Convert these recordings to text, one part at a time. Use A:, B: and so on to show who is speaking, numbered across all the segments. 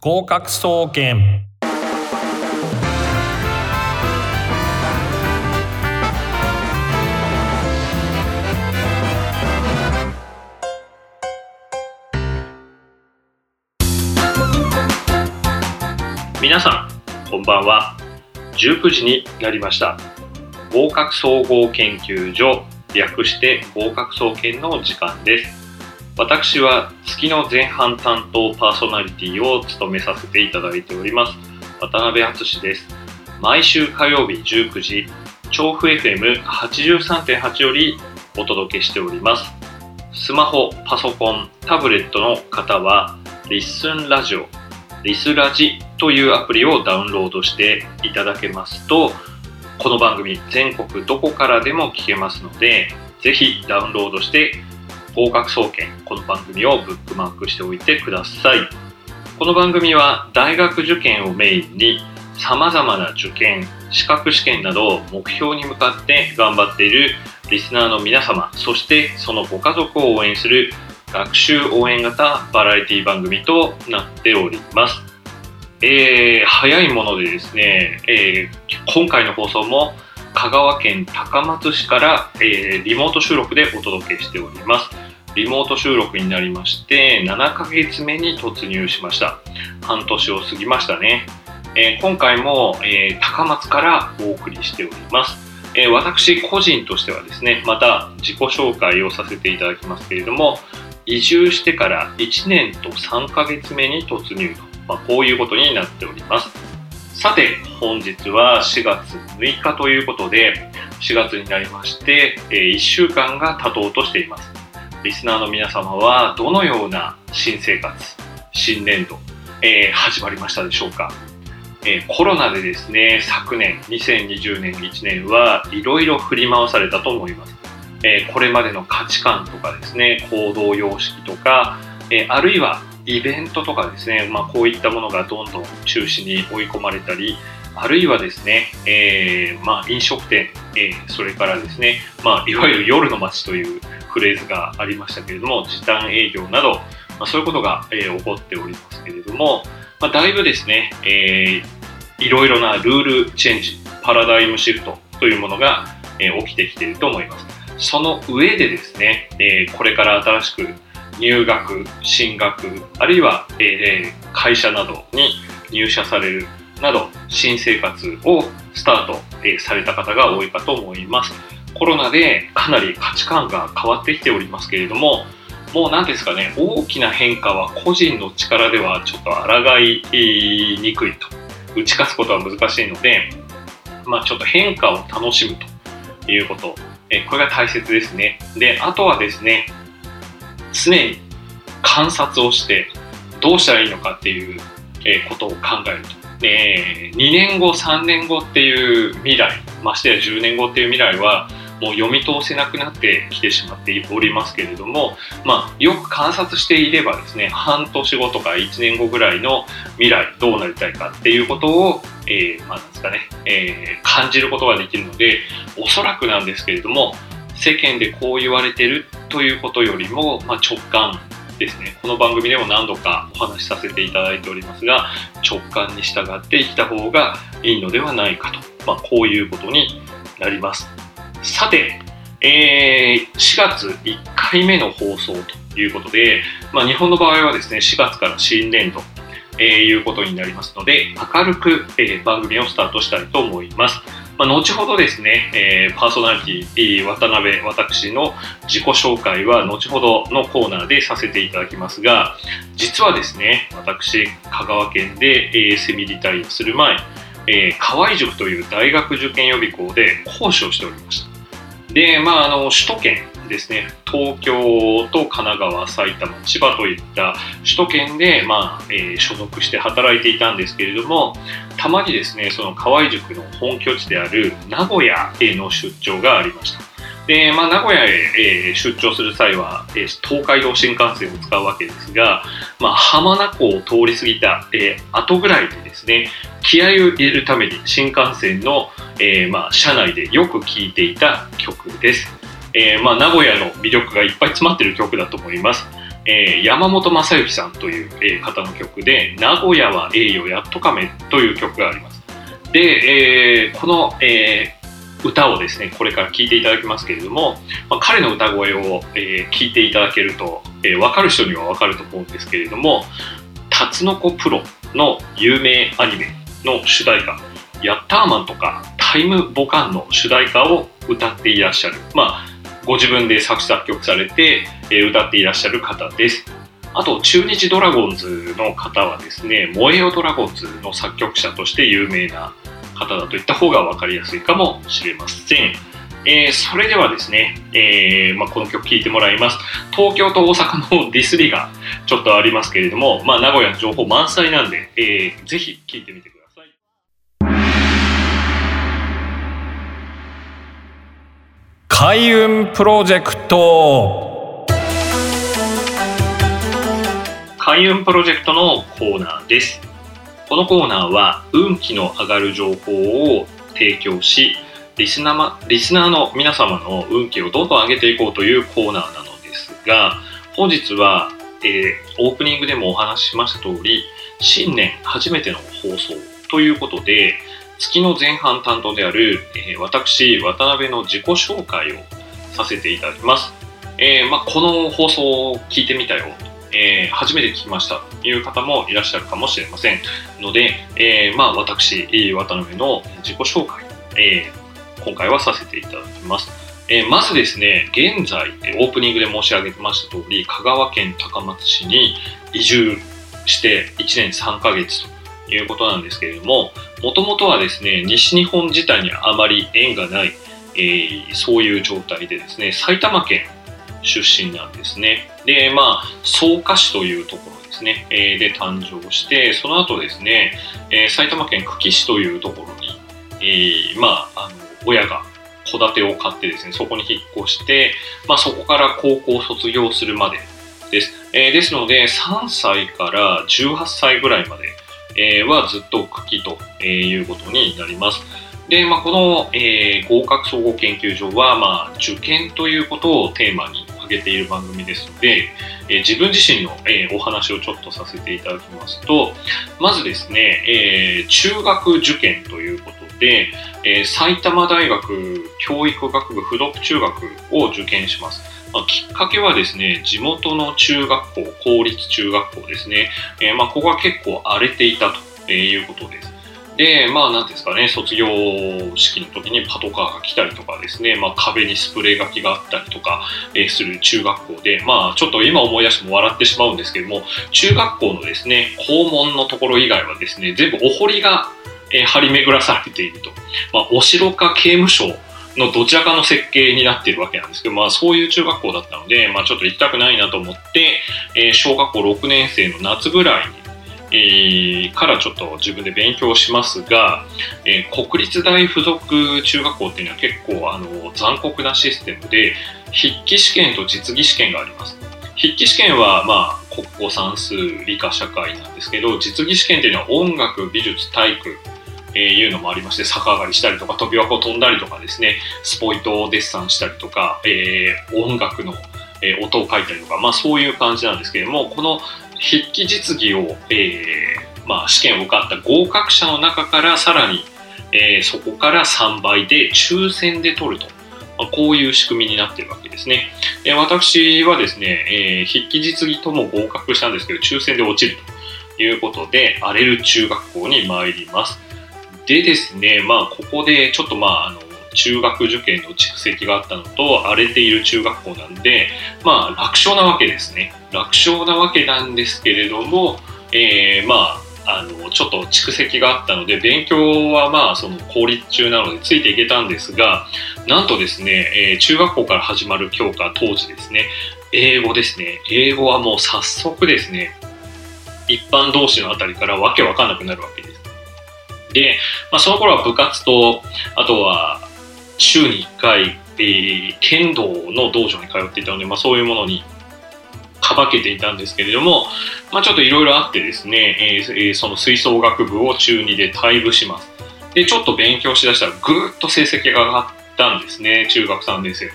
A: 合格総研。
B: 皆さんこんばんは。19時になりました。合格総合研究所略して合格総研の時間です。私は月の前半担当パーソナリティを務めさせていただいております。渡辺敦です。毎週火曜日19時調布 FM83.8 よりお届けしております。スマホ、パソコン、タブレットの方はリッスンラジオリスラジというアプリをダウンロードしていただけますとこの番組全国どこからでも聞けますのでぜひダウンロードして合格総研この番組をブックマークしておいてくださいこの番組は大学受験をメインに様々な受験資格試験などを目標に向かって頑張っているリスナーの皆様そしてそのご家族を応援する学習応援型バラエティ番組となっております。えー、早いものでですね、えー、今回の放送も香川県高松市から、えー、リモート収録でお届けしております。リモート収録になりまして7ヶ月目に突入しました。半年を過ぎましたね。えー、今回も、えー、高松からお送りしております。えー、私個人としてはですね、また自己紹介をさせていただきますけれども、移住してから1年と3ヶ月目に突入と、まあ、こういうことになっております。さて、本日は4月6日ということで、4月になりまして、え1週間が経とうとしています。リスナーの皆様はどのような新生活、新年度、えー、始まりましたでしょうか？えー、コロナでですね、昨年、2020年1年はいろいろ振り回されたと思います。えー、これまでの価値観とかですね行動様式とか、え、あるいはイベントとかですね、まあ、こういったものがどんどん中止に追い込まれたりあるいはですね、えー、まあ、飲食店、えそれからですね、まあ、いわゆる夜の街というフレーズがありましたけれども時短営業など、まあ、そういうことが、え起こっておりますけれども、まだいぶですね、えいろいろなルールチェンジパラダイムシフトというものが、え起きてきていると思います。その上でですね、え、これから新しく入学、進学、あるいは、え、会社などに入社されるなど、新生活をスタート、え、された方が多いかと思います。コロナでかなり価値観が変わってきておりますけれども、もう何ですかね、大きな変化は個人の力ではちょっと抗いにくいと。打ち勝つことは難しいので、まあ、ちょっと変化を楽しむということえこれが大切ですね。で、あとはですね、常に観察をしてどうしたらいいのかっていうことを考えると。で、2年後、3年後っていう未来、ましてや10年後っていう未来は、もう読み通せなくなってきてしまっておりますけれども、まあ、よく観察していればですね半年後とか1年後ぐらいの未来どうなりたいかっていうことを、えー、まあ、なんですかね、えー、感じることができるのでおそらくなんですけれども世間でこう言われてるということよりも、まあ、直感ですねこの番組でも何度かお話しさせていただいておりますが直感に従って生きた方がいいのではないかと、まあ、こういうことになります。さて、えー、4月1回目の放送ということで、まあ、日本の場合はですね、4月から新年度、えー、いうことになりますので、明るく、えー、番組をスタートしたいと思います。まあ、後ほどですね、えー、パーソナリティ、渡辺、私の自己紹介は後ほどのコーナーでさせていただきますが、実はですね、私、香川県で、えー、セミリタイアする前、えー、河合塾という大学受験予備校で講師をしておりました。で、まあ、あの首都圏ですね、東京と神奈川、埼玉、千葉といった首都圏で、まあえー、所属して働いていたんですけれども、たまにですね、その河合塾の本拠地である名古屋への出張がありました。で、まあ、名古屋へ、えー、出張する際は、えー、東海道新幹線を使うわけですが、まあ、浜名湖を通り過ぎた、えー、後ぐらいでですね、気合を入れるために新幹線の、えー、まあ、車内でよく聴いていた曲です。えー、まあ、名古屋の魅力がいっぱい詰まってる曲だと思います。えー、山本正幸さんという、えー、方の曲で「名古屋は栄誉やっとかめ」という曲があります。で、えー、この、え、歌をですねこれから聴いていただきますけれども、まあ、彼の歌声を、えー、いていただけると、えー、分かる人には分かると思うんですけれども「タツノコプロ」の有名アニメの主題歌「ヤッターマン」とか「タイムボカン」の主題歌を歌っていらっしゃるまあご自分で作詞作曲されて、え、歌っていらっしゃる方です。あと、中日ドラゴンズの方はですね、燃えよドラゴンズの作曲者として有名な方だといった方が分かりやすいかもしれません。えー、それではですね、えーまあ、この曲聴いてもらいます。東京と大阪のディスりがちょっとありますけれども、まあ、名古屋の情報満載なんで、えー、ぜひ聴いてみてください。
A: 開運プロジェクト。
B: 開運プロジェクトのコーナーです。このコーナーは運気の上がる情報を提供しリスナーリスナーの皆様の運気をどんどん上げていこうというコーナーなのですが本日は、えー、オープニングでもお話ししました通り新年初めての放送ということで月の前半担当である、えー、私、渡辺の自己紹介をさせていただきます。えー、まあ、この放送を聞いてみたよ、えー、初めて聞きましたという方もいらっしゃるかもしれませんので、えまあ、私、渡辺の自己紹介、え今回はさせていただきます。えまずですね、現在、オープニングで申し上げました通り、香川県高松市に移住して1年3ヶ月ということなんですけれども、もともとはですね、西日本自体にあまり縁がない、えー、そういう状態でですね、埼玉県出身なんですね。で、まあ、草加市というところですね、え、で誕生して、その後ですね、え、埼玉県久喜市というところに、えー、まあ、あの親が戸建てを買ってですね、そこに引っ越して、まあ、そこから高校卒業するまでです。え、ですので、3歳から18歳ぐらいまで、えー、はずっと茎とえいうことになります。で、まあ、この、えー、合格総合研究所は、まあ、受験ということをテーマに挙げている番組ですので、えー、自分自身の、えー、お話をちょっとさせていただきますと、まずですね、えー、中学受験ということで、えー、埼玉大学教育学部附属中学を受験します。まあ、きっかけはですね、地元の中学校、公立中学校ですね、えー、まあ、ここが結構荒れていたということです。で、まあ、なんですかね、卒業式の時にパトカーが来たりとかですね、まあ、壁にスプレー書きがあったりとか、え、する中学校で、まあ、ちょっと今思い出しても笑ってしまうんですけども、中学校のですね、校門のところ以外はですね、全部お堀が、えー、張り巡らされていると。まあ、お城か刑務所のどちらかの設計になっているわけなんですけど、まあ、そういう中学校だったので、まあ、ちょっと行きたくないなと思って、えー、小学校6年生の夏ぐらいに、えー、からちょっと自分で勉強しますが、えー、国立大附属中学校っていうのは結構あの残酷なシステムで筆記試験と実技試験があります筆記試験は、まあ、国語算数理科社会なんですけど実技試験っていうのは音楽美術体育えー、いうのもありまして、逆上がりしたりとか、飛び箱飛んだりとかですね、スポイトをデッサンしたりとか、えー、音楽の、えー、音を書いたりとか、まあそういう感じなんですけれども、この筆記実技を、えー、まあ試験を受かった合格者の中からさらに、え、そこから3倍で抽選で取ると。ま、こういう仕組みになってるわけですね。で私はですね、えー、筆記実技とも合格したんですけど、抽選で落ちるということで、荒れる中学校に参ります。でですね、まあ、ここでちょっとまあ、あの、中学受験の蓄積があったのと、荒れている中学校なんで、まあ、楽勝なわけですね。楽勝なわけなんですけれども、えー、まあ、あの、ちょっと蓄積があったので、勉強はまあ、その公立中なのでついていけたんですが、なんとですね、えー、中学校から始まる教科当時ですね、英語ですね。英語はもう早速ですね、一般同士のあたりからわけわかんなくなるわけです。で、まあ、その頃は部活と、あとは週に1回、えー、剣道の道場に通っていたので、まあ、そういうものにかばけていたんですけれども、まあ、ちょっといろいろあってですね、えー、その吹奏楽部を中2で退部します。で、ちょっと勉強しだしたらぐっと成績が上がったんですね、中学3年生の、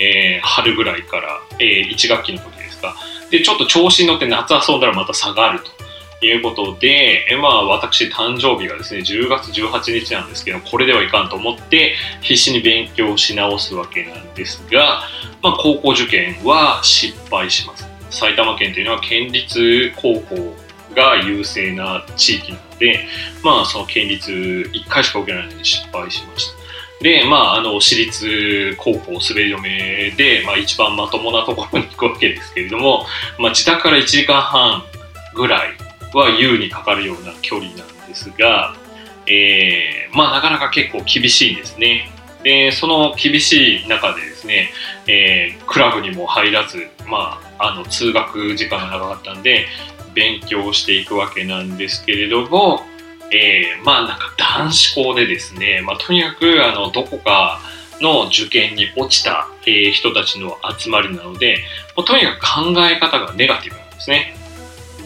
B: えー、春ぐらいから、えー、1学期の時ですか。で、ちょっと調子に乗って夏遊んだらまた下がるということで、えまあ私誕生日がですね、10月18日なんですけど、これではいかんと思って必死に勉強し直すわけなんですが、まあ高校受験は失敗します。埼玉県というのは県立高校が優勢な地域なので、まあその県立1回しか受けないので失敗しました。で、まあ、あの、私立高校滑り止めで、まあ、一番まともなところに行くわけですけれども、まあ、自宅から1時間半ぐらいは優にかかるような距離なんですが、えー、まあ、なかなか結構厳しいんですね。で、その厳しい中でですね、えー、クラブにも入らず、まあ、あの、通学時間が長かったんで、勉強していくわけなんですけれども、えー、まあなんか男子校でですね、まあ、とにかくあのどこかの受験に落ちた、え、人たちの集まりなので、もうとにかく考え方がネガティブなんですね。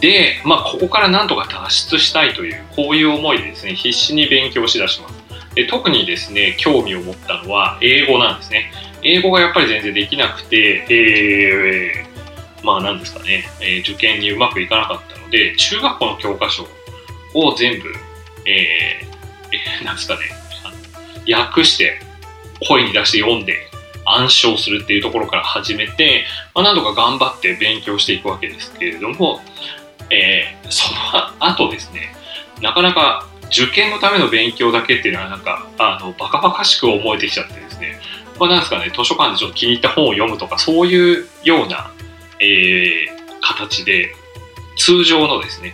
B: で、まあ、ここからなんとか脱出したいという、こういう思いでですね、必死に勉強しだします。で特にですね、興味を持ったのは英語なんですね。英語がやっぱり全然できなくて、えー、まあなんですかね、えー、受験にうまくいかなかったので、中学校の教科書を全部えー、なんですかね、訳して声に出して読んで暗唱するっていうところから始めて、まあ、何度か頑張って勉強していくわけですけれども、えー、その後ですね、なかなか受験のための勉強だけっていうのはなんか、あの、バカバカしく思えてきちゃってですね、まあ、なんですかね、図書館でちょっと気に入った本を読むとか、そういうような、えー、形で、通常のですね、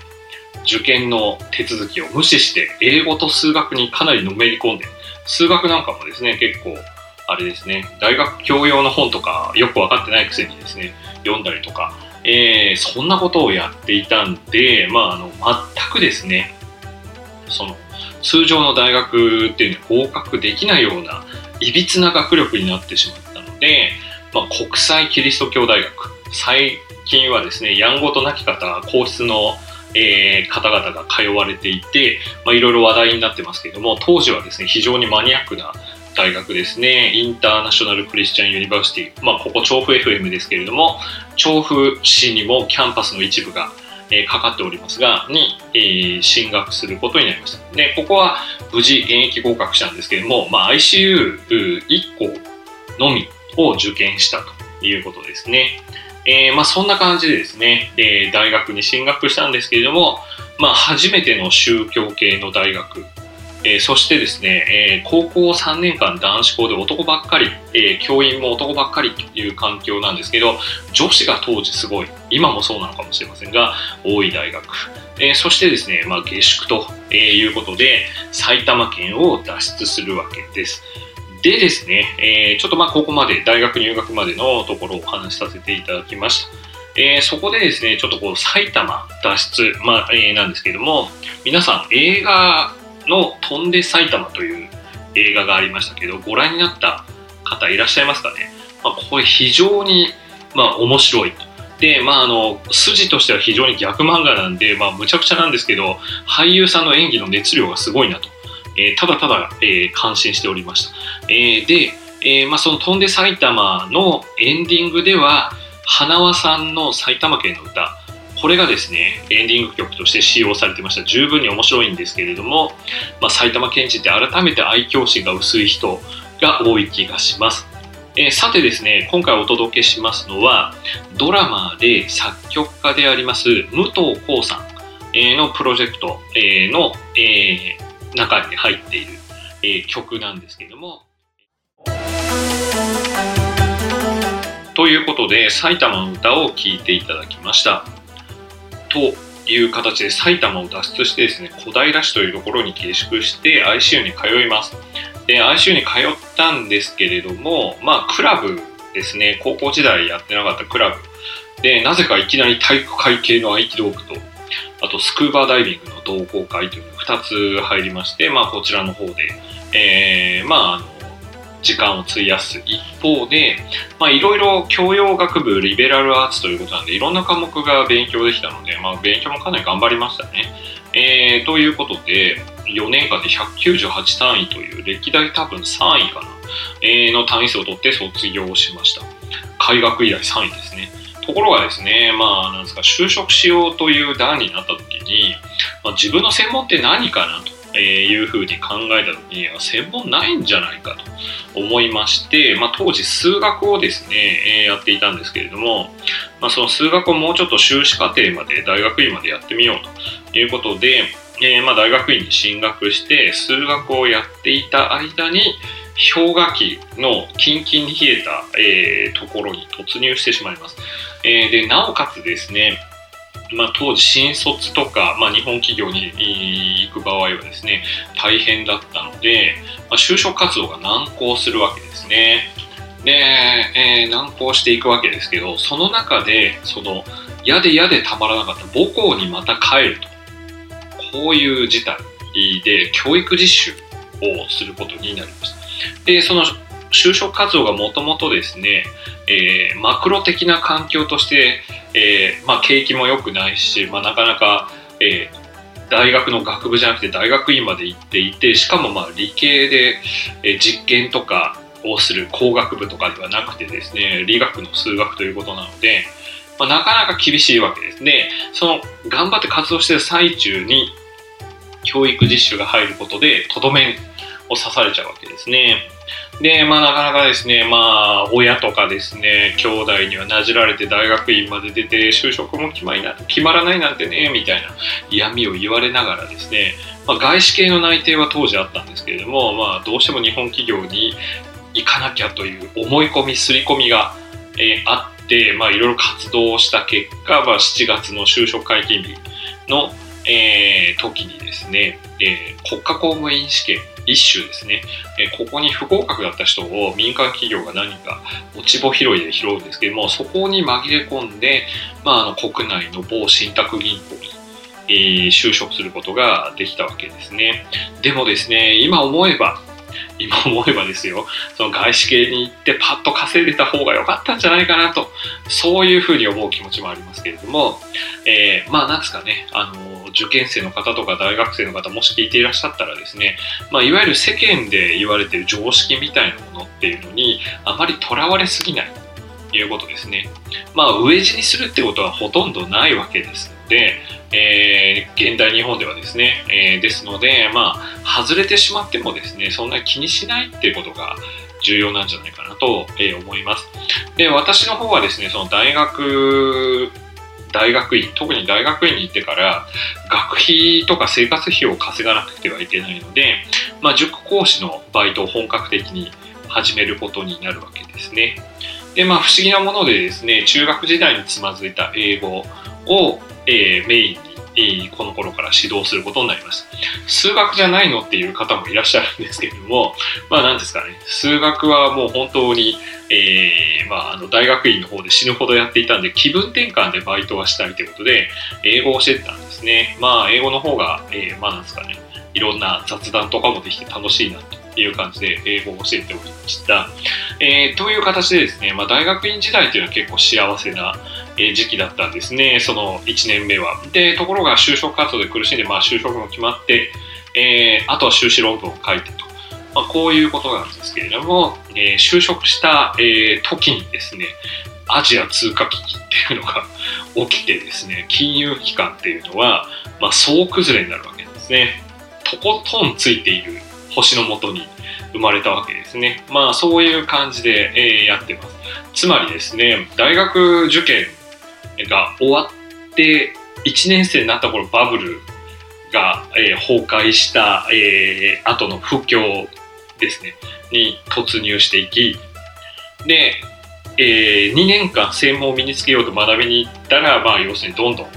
B: 受験の手続きを無視して英語と数学にかなりのめり込んで数学なんかもですね結構あれですね大学教養の本とかよく分かってないくせにですね読んだりとか、えー、そんなことをやっていたんで、まあ、あの全くですねその通常の大学っていうのは合格できないようないびつな学力になってしまったので、まあ、国際キリスト教大学。最近はですねやんごとなき方皇室のえー、方々が通われていて、ま、いろいろ話題になってますけども、当時はですね、非常にマニアックな大学ですね、インターナショナル・クリスチャン・ユニバーシティ、まあ、ここ調布 FM ですけれども、調布市にもキャンパスの一部が、えー、かかっておりますが、に、えー、進学することになりました。で、ここは無事現役合格したんですけれども、まあ、ICU1 校のみを受験したということですね。えー、まあ、そんな感じでですね、え、大学に進学したんですけれども、まあ、初めての宗教系の大学、えー、そしてですね、え高校3年間男子校で男ばっかり、え教員も男ばっかりという環境なんですけど、女子が当時すごい、今もそうなのかもしれませんが、多い大学。えそしてですね、まあ、下宿とえいうことで、埼玉県を脱出するわけです。でですね、え、ちょっとまあここまで大学入学までのところをお話しさせていただきました。えー、そこでですね、ちょっとこう埼玉脱出、まあえー、なんですけども、皆さん映画の飛んで埼玉という映画がありましたけど、ご覧になった方いらっしゃいますかね？まあ、これ非常に、まあ、面白い。で、まあ、あの、筋としては非常に逆漫画なんで、まあ、むちゃくちゃなんですけど、俳優さんの演技の熱量がすごいなと。えー、ただただ、えー、感心しておりました。えー、で、えまあ、その飛んで埼玉のエンディングでは、花輪さんの埼玉県の歌、これがですね、エンディング曲として使用されてました。十分に面白いんですけれども、まあ、埼玉県人って改めて愛嬌心が薄い人が多い気がします。えー、さてですね、今回お届けしますのは、ドラマで作曲家であります武藤浩さんのプロジェクトの、中に入っている、曲なんですけども。ということで埼玉の歌を聴いていただきました。という形で埼玉を脱出してですね小平市というところに下宿して ICU に通います。で ICU に通ったんですけれどもまあクラブですね。高校時代やってなかったクラブ。でなぜかいきなり体育会系の合気道部とあとスクーバーダイビングの同好会というのが2つ入りまして、まあ、こちらの方で、えー、まあ、あの、時間を費やす一方で、ま、いろいろ教養学部リベラルアーツということなんで、いろんな科目が勉強できたので、まあ、勉強もかなり頑張りましたね。えー、ということで、4年間で198単位という歴代多分3位かな、えー、の単位数を取って卒業しました。開学以来3位ですね。ところがですね、まあ、なんですか、就職しようという段になった時に、まあ、自分の専門って何かなとえーいうふうに考えた時には、専門ないんじゃないかと思いまして、まあ、当時数学をですねえ、やっていたんですけれども、まあ、その数学をもうちょっと修士課程まで、大学院までやってみようということで、えー、まあ大学院に進学して数学をやっていた間に氷河期のキンキンに冷えた、えー、ところに突入してしまいます。えー、でなおかつですね、まあ、当時新卒とか、まあ、日本企業に行く場合はですね大変だったので、まあ、就職活動が難航するわけですね。で、えー、難航していくわけですけどその中でその嫌で嫌でたまらなかった母校にまた帰るとこういう事態で教育実習をすることになりました。で、その就職活動がもともとですね、えー、マクロ的な環境として、えー、まあ、景気も良くないし、まあ、なかなか、えー、大学の学部じゃなくて大学院まで行っていてしかもまあ理系で、え実験とかをする工学部とかではなくてですね理学の数学ということなので、まあ、なかなか厳しいわけですねその頑張って活動している最中に教育実習が入ることでとどめを刺されちゃうわけですね。で、まあなかなかですね、まあ親とかですね、兄弟にはなじられて大学院まで出て就職も決まりな決まらないなんてね、みたいな嫌味を言われながらですね、まあ、外資系の内定は当時あったんですけれども、まあどうしても日本企業に行かなきゃという思い込み、刷り込みが、えー、あって、まあいろいろ活動をした結果、まあ7月の就職解禁日のえー、時にですね、えー、国家公務員試験一種ですね、えー、ここに不合格だった人を民間企業が何か落ち穂拾いで拾うんですけども、そこに紛れ込んで、まあ、あの国内の某信託銀行にえー、就職することができたわけですね。でもですね、今思えば、今思えばですよ、その外資系に行ってパッと稼いでた方が良かったんじゃないかなと、そういうふうに思う気持ちもありますけれども、えー、まあなんですかね、あの、受験生の方とか大学生の方もし聞いていらっしゃったらですね、まあいわゆる世間で言われている常識みたいなものっていうのにあまりとらわれすぎないということですね。まあ飢え死にするってことはほとんどないわけですで、えー、現代日本ではですね、えー、ですので、まあ、外れてしまってもですね、そんな気にしないっていうことが重要なんじゃないかなと、え、思います。で、私の方はですね、その大学、大学院、特に大学院に行ってから、学費とか生活費を稼がなくてはいけないので、まあ、塾講師のバイトを本格的に始めることになるわけですね。で、まあ、不思議なものでですね、中学時代につまずいた英語を、えー、メインに、えー、この頃から指導することになります。数学じゃないのっていう方もいらっしゃるんですけれども、まあ何ですかね、数学はもう本当に、えー、まあ、あの大学院の方で死ぬほどやっていたんで、気分転換でバイトはしたいということで、英語を教えてたんですね。まあ、英語の方が、えー、まあなんですかね、いろんな雑談とかもできて楽しいなという感じで英語を教えておりました。えー、という形でですね、まあ、大学院時代というのは結構幸せな、時期だったんですね、その1年目は。で、ところが就職活動で苦しんで、まあ、就職も決まって、えー、あとは修士論文を書いてと。まあ、こういうことなんですけれども、えー、就職した、えー、時にですね、アジア通貨危機っていうのが 起きてですね、金融機関っていうのは、まあ、総崩れになるわけですね。とことんついている星のもとに生まれたわけですね。まあそういう感じで、えー、やってます。つまりですね、大学受験が終わって1年生になった頃バブルが、えー、崩壊した、えー、後の不況ですねに突入していきで、えー、2年間専門を身につけようと学びに行ったら、まあ、要するにどんどん、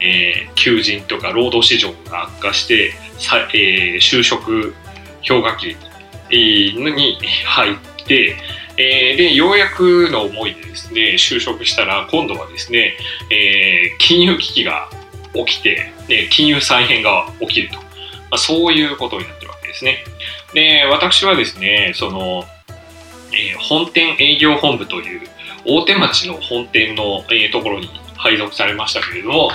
B: えー、求人とか労働市場が悪化してさ、えー、就職氷河期に入ってえー、で、ようやくの思いでですね、就職したら、今度はですね、えー、金融危機が起きて、ね、金融再編が起きると。まあ、そういうことになってるわけですね。で、私はですね、その、えー、本店営業本部という大手町の本店の、えー、ところに配属されましたけれども、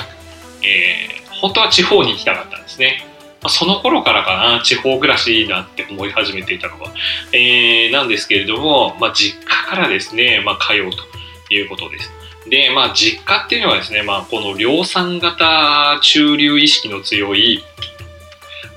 B: えー、本当は地方に行きたかったんですね。まあ、その頃からかな、地方暮らしいいなって思い始めていたのは、えー、なんですけれども、まあ、実家からですね、まあ、通うということです。で、まあ、実家っていうのはですね、まあ、この量産型中流意識の強い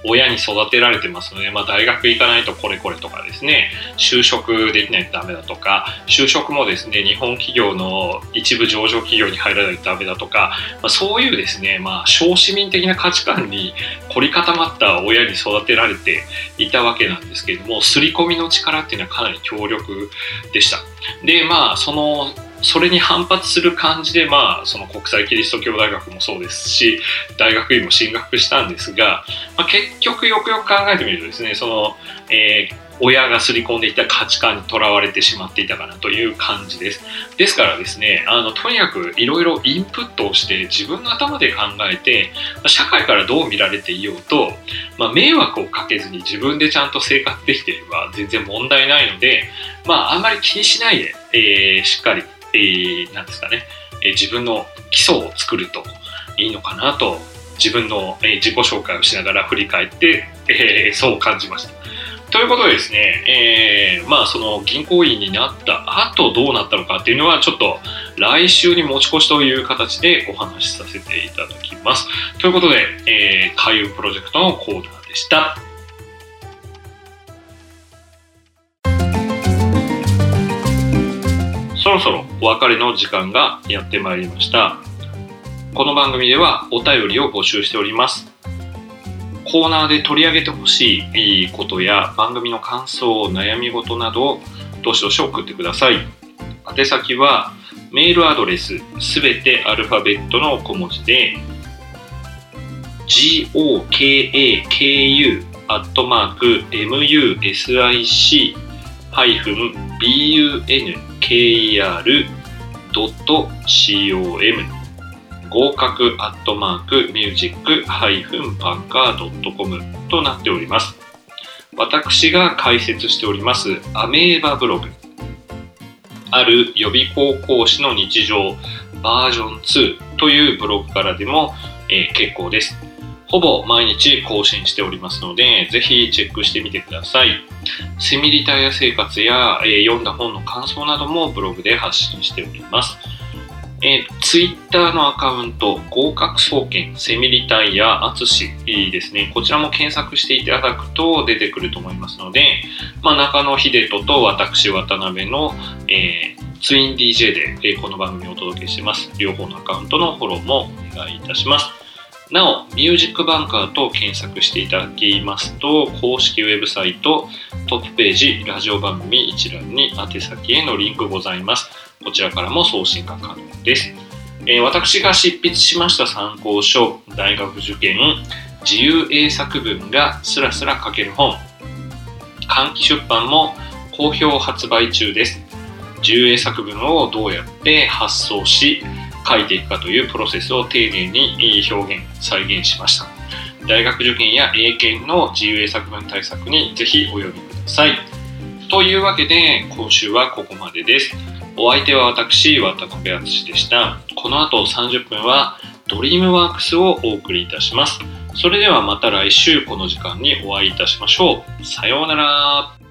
B: 親に育てられてますので、まあ、大学行かないとこれこれとかですね就職できないとダメだとか就職もですね日本企業の一部上場企業に入らないとダメだとか、まあ、そういうですね、まあ、小市民的な価値観に凝り固まった親に育てられていたわけなんですけれども刷り込みの力っていうのはかなり強力でした。でまあそのそれに反発する感じで、まあ、その国際キリスト教大学もそうですし、大学院も進学したんですが、まあ、結局よくよく考えてみるとですね、その、えー親が刷り込んでいた価値観にとらわれてしまっていたかなという感じです。ですからですね、あのとにかくいろいろインプットをして自分の頭で考えて、社会からどう見られていようと、まあ、迷惑をかけずに自分でちゃんと生活できていれば全然問題ないので、まあ、あんまり気にしないで、えー、しっかりえー、なんですかね、えー、自分の基礎を作るといいのかなと自分の、えー、自己紹介をしながら振り返って、えー、そう感じました。ということでですね、えー、まあその銀行員になった後どうなったのかっていうのはちょっと来週に持ち越しという形でお話しさせていただきます。ということで、えー、開運プロジェクトのコーナーでした。そろそろお別れの時間がやってまいりました。この番組ではお便りを募集しております。コーナーで取り上げてほしいことや番組の感想悩み事などをどしどし送ってください。宛先はメールアドレスすべてアルファベットの小文字で gokaku.music ハイフン bunker.com 合格アットマークミュージックハイフンバンカー .com となっております。私が解説しておりますアメーバブログある予備校講師の日常バージョン2というブログからでも、えー、結構です。ほぼ毎日更新しておりますので、ぜひチェックしてみてください。セミリタイア生活や、えー、読んだ本の感想などもブログで発信しております。えー、ツイッターのアカウント、合格総研、セミリタイア、アツシですね。こちらも検索していただくと出てくると思いますので、まあ、中野秀人と私、渡辺の、えー、ツイン DJ で、えー、この番組をお届けしてます。両方のアカウントのフォローもお願いいたします。なお、ミュージックバンカーと検索していただきますと、公式ウェブサイト、トップページ、ラジオ番組一覧に宛先へのリンクございます。こちらからも送信が可能です。えー、私が執筆しました参考書、大学受験、自由英作文がスラスラ書ける本、換気出版も好評発売中です。自由英作文をどうやって発想し、書いていくかというプロセスを丁寧に表現、再現しました。大学受験や英検の自由英作文対策にぜひお読みください。というわけで、今週はここまでです。お相手は私、渡辺敦でした。この後30分はドリームワークスをお送りいたします。それではまた来週この時間にお会いいたしましょう。さようなら。